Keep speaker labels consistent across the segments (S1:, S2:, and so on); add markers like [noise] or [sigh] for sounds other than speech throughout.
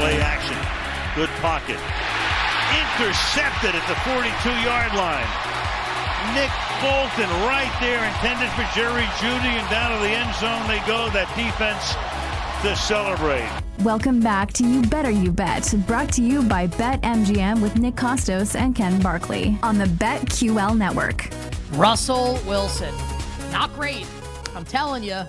S1: Play action. Good pocket. Intercepted at the 42-yard line. Nick Bolton right there, intended for Jerry Jeudy and down to the end zone they go. That defense to celebrate.
S2: Welcome back to You Better You Bet, brought to you by BetMGM with Nick Kostos and Ken Barkley on the BetQL network.
S3: Russell Wilson, not great. I'm telling you.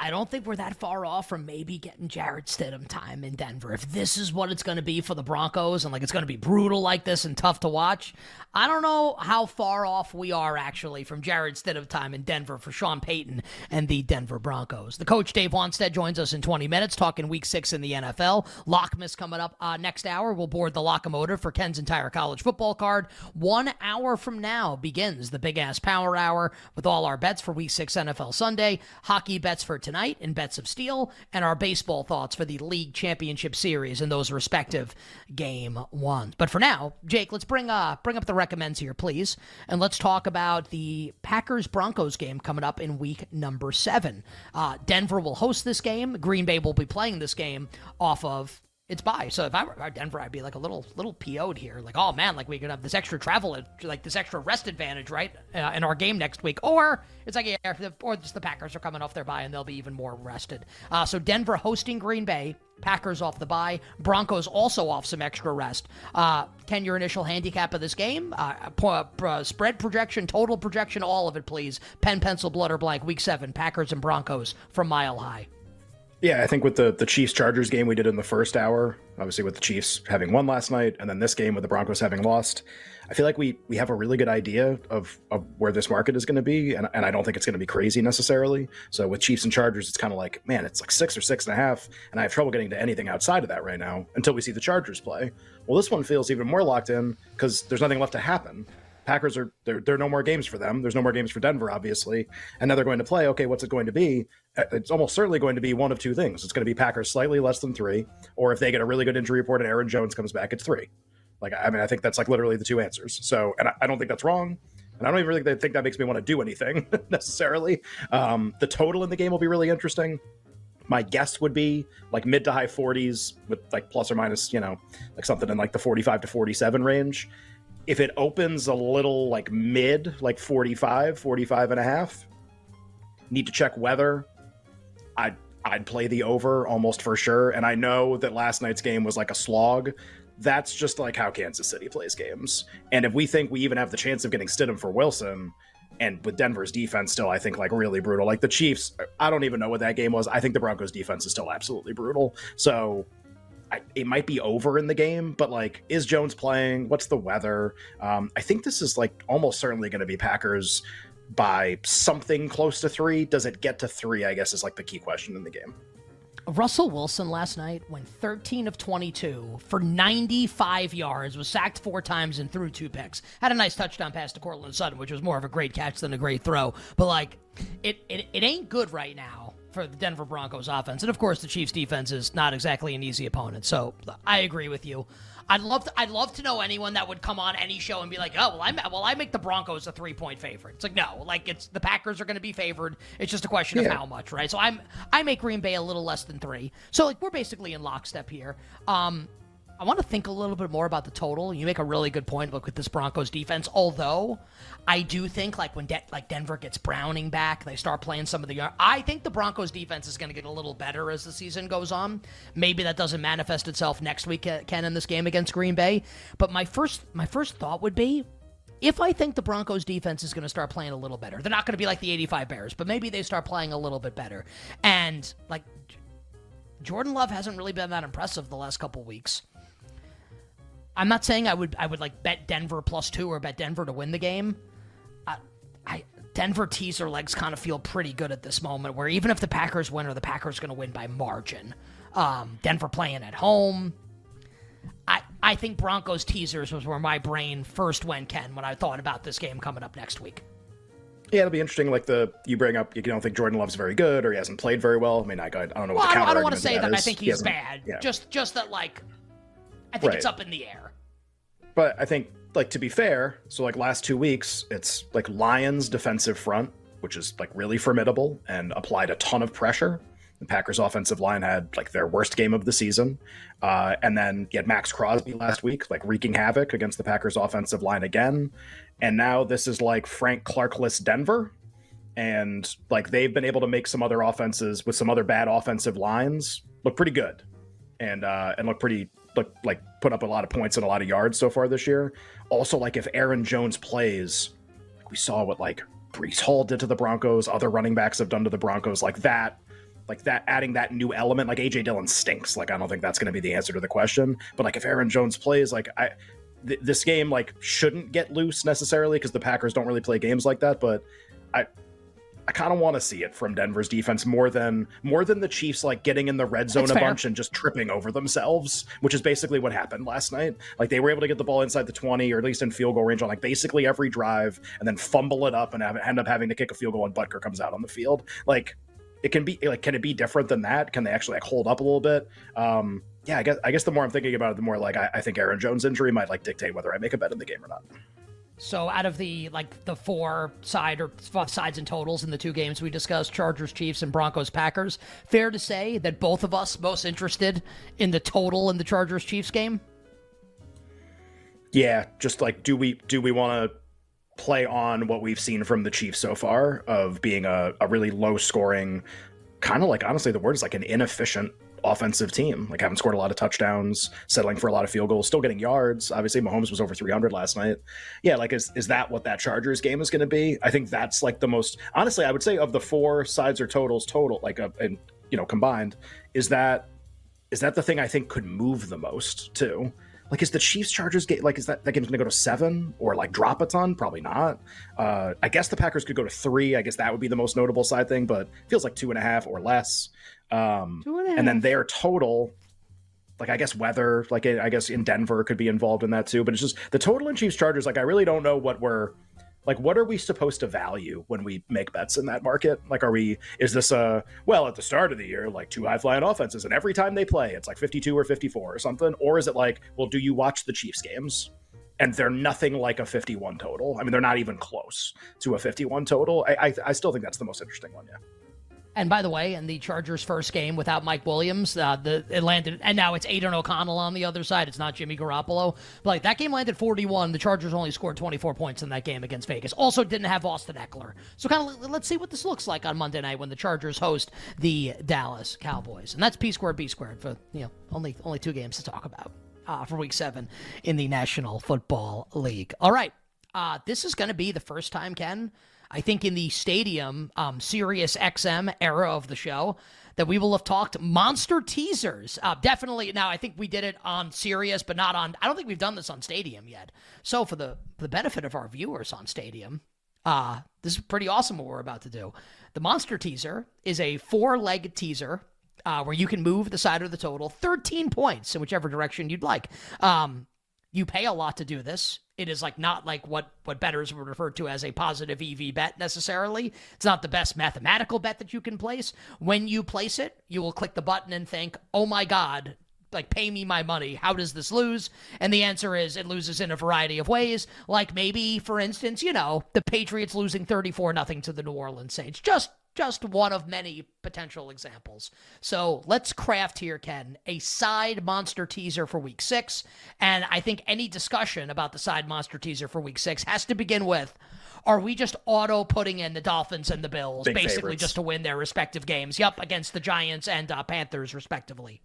S3: I don't think we're that far off from maybe getting Jarrett Stidham time in Denver. If this is what it's going to be for the Broncos and like it's going to be brutal like this and tough to watch, I don't know how far off we are actually from Jarrett Stidham time in Denver for Sean Payton and the Denver Broncos. The coach Dave Wannstedt joins us in 20 minutes talking week six in the NFL. Lockmas coming up uh, next hour. We'll board the locomotive for Ken's entire college football card. One hour from now begins the big ass power hour with all our bets for week six NFL Sunday, hockey bets for tonight in Bets of Steel, and our baseball thoughts for the league championship series in those respective game ones. But for now, Jake, let's bring uh bring up the recommends here, please. And let's talk about the Packers Broncos game coming up in week number seven. Uh, Denver will host this game. Green Bay will be playing this game off of it's by. So if I were Denver, I'd be like a little little PO'd here. Like, oh man, like we could have this extra travel, like this extra rest advantage, right, uh, in our game next week. Or it's like, yeah, or just the Packers are coming off their bye and they'll be even more rested. Uh, so Denver hosting Green Bay. Packers off the bye. Broncos also off some extra rest. Uh, Ken, your initial handicap of this game? Uh, uh, spread projection, total projection, all of it, please. Pen, pencil, blood, or blank. Week seven, Packers and Broncos from Mile High.
S4: Yeah, I think with the the Chiefs Chargers game we did in the first hour, obviously with the Chiefs having won last night, and then this game with the Broncos having lost, I feel like we we have a really good idea of, of where this market is going to be, and, and I don't think it's going to be crazy necessarily. So with Chiefs and Chargers, it's kind of like, man, it's like six or six and a half, and I have trouble getting to anything outside of that right now until we see the Chargers play. Well, this one feels even more locked in because there's nothing left to happen. Packers are there. There are no more games for them. There's no more games for Denver, obviously, and now they're going to play. Okay, what's it going to be? Uh, it's almost certainly going to be one of two things. It's going to be Packers slightly less than three, or if they get a really good injury report and Aaron Jones comes back, it's three. Like I mean, I think that's like literally the two answers. So, and I, I don't think that's wrong. And I don't even really think that makes me want to do anything [laughs] necessarily. Um, the total in the game will be really interesting. My guess would be like mid to high 40s with like plus or minus, you know, like something in like the 45 to 47 range if it opens a little like mid, like 45, 45 and a half, need to check weather. I'd I'd play the over almost for sure. And I know that last night's game was like a slog. That's just like how Kansas City plays games. And if we think we even have the chance of getting Stidham for Wilson, and with Denver's defense still, I think like really brutal. Like the Chiefs, I don't even know what that game was. I think the Broncos defense is still absolutely brutal. So I, it might be over in the game, but like, is Jones playing? What's the weather? Um, I think this is like almost certainly going to be Packers by something close to three. Does it get to three? I guess is like the key question in the game.
S3: Russell Wilson last night went 13 of 22 for 95 yards, was sacked four times and threw two picks. Had a nice touchdown pass to Courtland Sutton, which was more of a great catch than a great throw. But like, it it, it ain't good right now for the Denver Broncos offense. And of course, the Chiefs defense is not exactly an easy opponent. So I agree with you. I'd love to, I'd love to know anyone that would come on any show and be like, oh well, I well I make the Broncos a three point favorite. It's like no, like it's the Packers are going to be favored. It's just a question yeah. of how much, right? So I'm I make Green Bay a little less than three. So like we're basically in lockstep here. Um, I want to think a little bit more about the total. You make a really good point. Look at this Broncos defense. Although I do think like when De- like Denver gets Browning back, they start playing some of the. I think the Broncos defense is going to get a little better as the season goes on. Maybe that doesn't manifest itself next week, uh, Ken, in this game against Green Bay. But my first my first thought would be if I think the Broncos defense is going to start playing a little better, they're not going to be like the 85 Bears, but maybe they start playing a little bit better. And like Jordan Love hasn't really been that impressive the last couple weeks. I'm not saying I would I would like bet Denver plus two or bet Denver to win the game. I, I Denver teaser legs kind of feel pretty good at this moment. Where even if the Packers win, or the Packers going to win by margin. Um, Denver playing at home. I I think Broncos teasers was where my brain first went, Ken, when I thought about this game coming up next week.
S4: Yeah, it'll be interesting. Like the you bring up, you don't think Jordan Love's very good, or he hasn't played very well. I mean, I, I don't know.
S3: Well,
S4: the
S3: I, I don't want
S4: to
S3: say that,
S4: that
S3: I think he's he bad. Yeah. Just just that like I think right. it's up in the air.
S4: But I think, like, to be fair, so like last two weeks, it's like Lions defensive front, which is like really formidable and applied a ton of pressure. The Packers' offensive line had like their worst game of the season, uh, and then you had Maxx Crosby last week, like wreaking havoc against the Packers' offensive line again. And now this is like Frank Clarkless Denver, and like they've been able to make some other offenses with some other bad offensive lines look pretty good, and uh, and look pretty look like put up a lot of points and a lot of yards so far this year. Also, like if Aaron Jones plays, like we saw what like Breece Hall did to the Broncos, other running backs have done to the Broncos, like that like that adding that new element like aj dillon stinks like i don't think that's going to be the answer to the question but like if aaron jones plays like i th- this game like shouldn't get loose necessarily because the packers don't really play games like that but i I kind of want to see it from Denver's defense more than more than the Chiefs like getting in the red zone
S3: That's
S4: a
S3: fair.
S4: bunch and just tripping over themselves, which is basically what happened last night. Like they were able to get the ball inside the 20 or at least in field goal range on like basically every drive and then fumble it up and have, end up having to kick a field goal and Butker comes out on the field. Like it can be like can it be different than that? Can they actually like hold up a little bit? Um yeah, I guess I guess the more I'm thinking about it, the more like I, I think Aaron Jones injury might like dictate whether I make a bet in the game or not.
S3: So out of the like the four side or sides and totals in the two games we discussed, Chargers, Chiefs, and Broncos, Packers, fair to say that both of us most interested in the total in the Chargers Chiefs game.
S4: Yeah, just like do we do we want to play on what we've seen from the Chiefs so far of being a, a really low scoring, kind of like honestly the word is like an inefficient offensive team. Like haven't scored a lot of touchdowns, settling for a lot of field goals, still getting yards. Obviously, Mahomes was over 300 last night. Yeah, like is is that what that Chargers game is going to be? I think that's like the most honestly. I would say of the four sides or totals total, like a, and you know combined, is that is that the thing I think could move the most too? Like, is the Chiefs Chargers game like is that that game's going to go to seven or like drop a ton? Probably not. Uh, I guess the Packers could go to three. I guess that would be the most notable side thing, but feels like two and a half or less. Um,
S3: and
S4: and then their total, like I guess weather, like I guess in Denver could be involved in that too. But it's just the total in Chiefs Chargers. Like I really don't know what we're like. What are we supposed to value when we make bets in that market? Like, are we? Is this a well at the start of the year like two high flying offenses, and every time they play it's like fifty two or fifty four or something? Or is it like well, do you watch the Chiefs games? And they're nothing like a 51 total. I mean, they're not even close to a 51 total. I, I, I still think that's the most interesting one. Yeah.
S3: And by the way, in the Chargers' first game without Mike Williams, uh, the it landed, and now it's Aidan O'Connell on the other side. It's not Jimmy Garoppolo. But like that game landed 41. The Chargers only scored 24 points in that game against Vegas. Also didn't have Austin Ekeler. So kind of let's see what this looks like on Monday night when the Chargers host the Dallas Cowboys. And that's P squared B squared for you know only only two games to talk about uh, for Week Seven in the National Football League. All right, uh, this is going to be the first time, Ken. I think in the stadium, um, Sirius XM era of the show, that we will have talked monster teasers. Uh, definitely. Now, I think we did it on Sirius, but not on. I don't think we've done this on Stadium yet. So, for the for the benefit of our viewers on Stadium, uh, this is pretty awesome what we're about to do. The monster teaser is a four-legged teaser uh, where you can move the side or the total 13 points in whichever direction you'd like. Um, you pay a lot to do this. It is like not like what what bettors would refer to as a positive EV bet necessarily. It's not the best mathematical bet that you can place. When you place it, you will click the button and think, "Oh my god, like pay me my money. How does this lose?" And the answer is it loses in a variety of ways. Like maybe for instance, you know, the Patriots losing 34 nothing to the New Orleans Saints. Just just one of many potential examples. So let's craft here, Ken, a side monster teaser for week six. And I think any discussion about the side monster teaser for week six has to begin with are we just auto putting in the Dolphins and the Bills,
S4: Big
S3: basically
S4: favorites.
S3: just to win their respective games? Yep, against the Giants and uh, Panthers, respectively.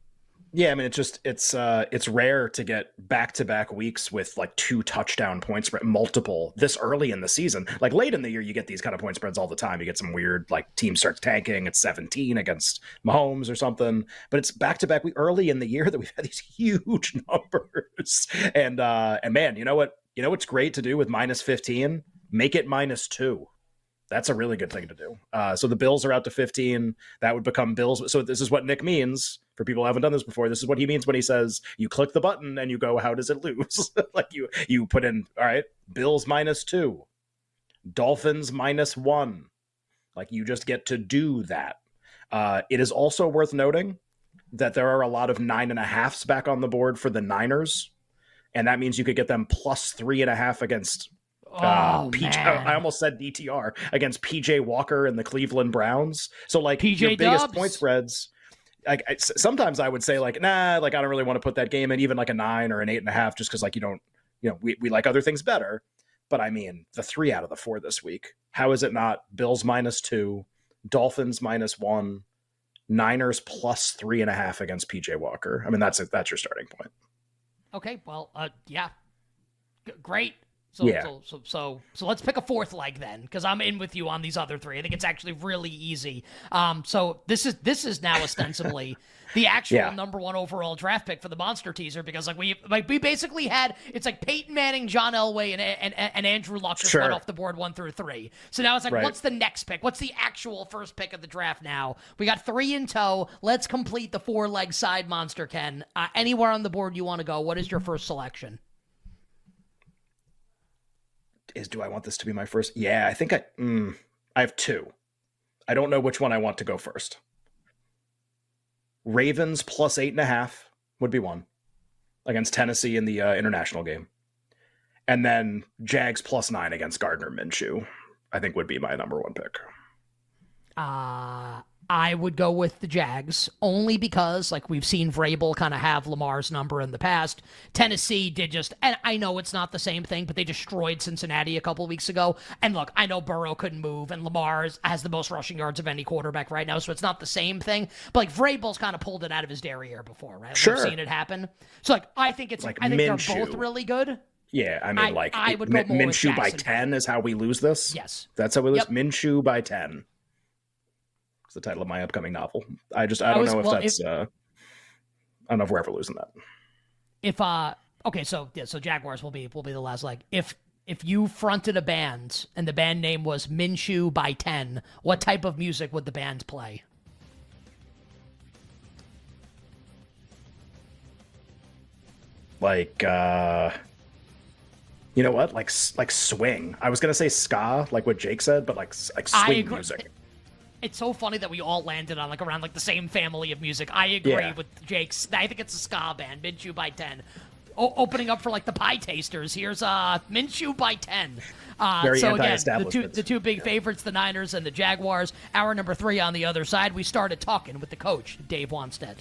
S4: Yeah, I mean it's just it's uh it's rare to get back to back weeks with like two touchdown point spread multiple this early in the season. Like late in the year you get these kind of point spreads all the time. You get some weird like team starts tanking, at 17 against Mahomes or something. But it's back to back we early in the year [laughs] that we've had these huge [laughs] numbers. And uh and man, you know what? You know what's great to do with minus 15? Make it minus 2 that's a really good thing to do. Uh, so the Bills are out to 15. That would become Bills. So this is what Nick means for people who haven't done this before. This is what he means when he says you click the button and you go, how does it lose? [laughs] like you you put in, all right, Bills minus two, Dolphins minus one. Like you just get to do that. Uh, it is also worth noting that there are a lot of nine and a halfs back on the board for the Niners, and that means you could get them plus three and a half against
S3: Oh,
S4: PJ. I almost said DTR against PJ Walker and the Cleveland Browns. So like
S3: PJ
S4: your biggest
S3: Dubs.
S4: point spreads. Like I- sometimes I would say like nah, like I don't really want to put that game in, even like a nine or an eight and a half, just because like you don't, you know, we we like other things better. But I mean, the three out of the four this week. How is it not Bills minus two, Dolphins minus one, Niners plus three and a half against PJ Walker? I mean, that's it. That's your starting point.
S3: Okay, well, uh, yeah, G- great. So,
S4: Yeah.
S3: so, so, so, so let's pick a fourth leg then, because I'm in with you on these other three. I think it's actually really easy. Um, so this is this is now ostensibly [laughs] the actual
S4: Yeah.
S3: number one overall draft pick for the monster teaser, because like we like we basically had it's like Peyton Manning, John Elway, and and, and Andrew Luck just
S4: Sure.
S3: went off the board one through three. So now it's like,
S4: Right.
S3: what's the next pick? What's the actual first pick of the draft now? We got three in tow. Let's complete the four leg side monster, Ken. Uh, anywhere on the board you want to go, what is your first selection?
S4: Is do I want this to be my first? Yeah, I think I mm, I have two. I don't know which one I want to go first. Ravens plus eight and a half would be one against Tennessee in the uh, international game, and then Jags plus nine against Gardner Minshew. I think would be my number one pick.
S3: Uh, I would go with the Jags only because, like, we've seen Vrabel kind of have Lamar's number in the past. Tennessee did just, and I know it's not the same thing, but they destroyed Cincinnati a couple weeks ago. And look, I know Burrow couldn't move, and Lamar has the most rushing yards of any quarterback right now, so it's not the same thing. But like Vrabel's kind of pulled it out of his derriere before, right?
S4: Sure.
S3: We've seen it happen. So like, I think it's
S4: Like
S3: I think they're
S4: Minshew.
S3: both really good.
S4: Yeah, I mean,
S3: I-
S4: like
S3: I would
S4: Min-
S3: go
S4: Minshew by ten is how we lose this.
S3: Yes.
S4: That's how we lose.
S3: Yep.
S4: Minshew by ten. It's the title of my upcoming novel. I just I
S3: I
S4: don't
S3: was-
S4: know if
S3: well,
S4: that's. uh, I don't know if we're ever losing that.
S3: if uh okay so yeah so jaguars will be will be the last leg if if you fronted a band and the band name was minshew by 10 what type of music would the band play
S4: like uh you know what like like swing i was gonna say ska like what jake said but like like swing music
S3: it's so funny that we all landed on like around like the same family of music i agree
S4: Yeah.
S3: with jake's i think it's a ska band minshew by 10 o- opening up for like the Pietasters here's uh minshew by 10 uh,
S4: Very
S3: so again, the two the two big favorites, the Niners and the Jaguars. Hour number three on the other side. We started talking with the coach, Dave Wannstedt.